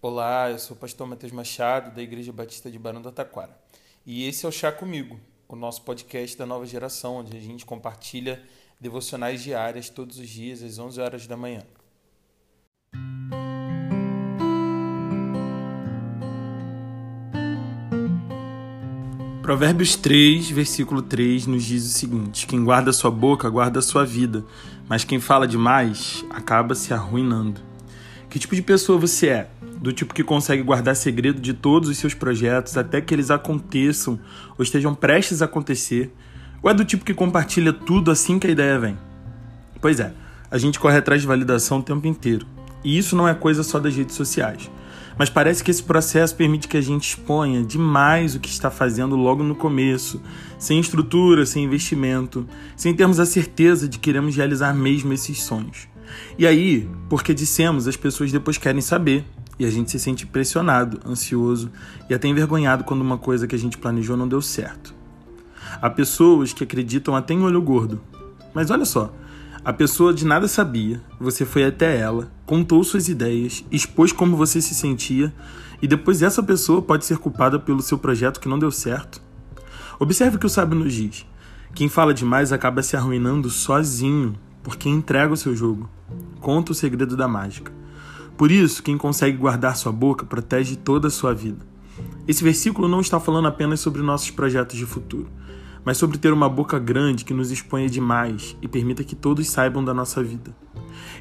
Olá, eu sou o pastor Matheus Machado, da Igreja Batista de Barão do Taquara. E esse é o Chá Comigo, o nosso podcast da nova geração, onde a gente compartilha devocionais diárias todos os dias, às 11 horas da manhã. Provérbios 3, versículo 3 nos diz o seguinte: Quem guarda sua boca, guarda sua vida, mas quem fala demais acaba se arruinando. Que tipo de pessoa você é? Do tipo que consegue guardar segredo de todos os seus projetos até que eles aconteçam ou estejam prestes a acontecer? Ou é do tipo que compartilha tudo assim que a ideia vem? Pois é, a gente corre atrás de validação o tempo inteiro. E isso não é coisa só das redes sociais. Mas parece que esse processo permite que a gente exponha demais o que está fazendo logo no começo, sem estrutura, sem investimento, sem termos a certeza de que queremos realizar mesmo esses sonhos. E aí, porque dissemos, as pessoas depois querem saber, e a gente se sente pressionado, ansioso e até envergonhado quando uma coisa que a gente planejou não deu certo. Há pessoas que acreditam até em olho gordo. Mas olha só, a pessoa de nada sabia, você foi até ela, contou suas ideias, expôs como você se sentia, e depois essa pessoa pode ser culpada pelo seu projeto que não deu certo. Observe o que o sábio nos diz. Quem fala demais acaba se arruinando sozinho, porque entrega o seu jogo. Conta o segredo da mágica. Por isso, quem consegue guardar sua boca protege toda a sua vida. Esse versículo não está falando apenas sobre nossos projetos de futuro mas sobre ter uma boca grande que nos exponha demais e permita que todos saibam da nossa vida.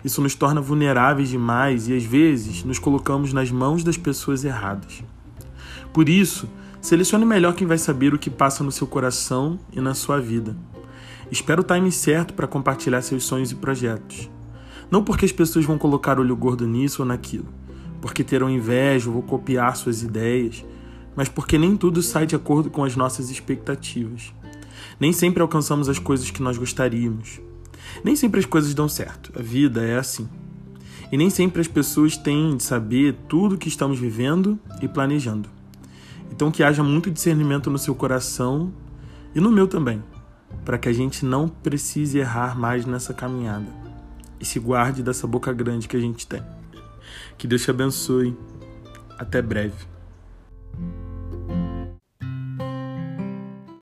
Isso nos torna vulneráveis demais e às vezes nos colocamos nas mãos das pessoas erradas. Por isso, selecione melhor quem vai saber o que passa no seu coração e na sua vida. Espere o time certo para compartilhar seus sonhos e projetos. Não porque as pessoas vão colocar olho gordo nisso ou naquilo, porque terão inveja ou copiar suas ideias, mas porque nem tudo sai de acordo com as nossas expectativas. Nem sempre alcançamos as coisas que nós gostaríamos. Nem sempre as coisas dão certo. A vida é assim. E nem sempre as pessoas têm de saber tudo o que estamos vivendo e planejando. Então, que haja muito discernimento no seu coração e no meu também, para que a gente não precise errar mais nessa caminhada e se guarde dessa boca grande que a gente tem. Que Deus te abençoe. Até breve.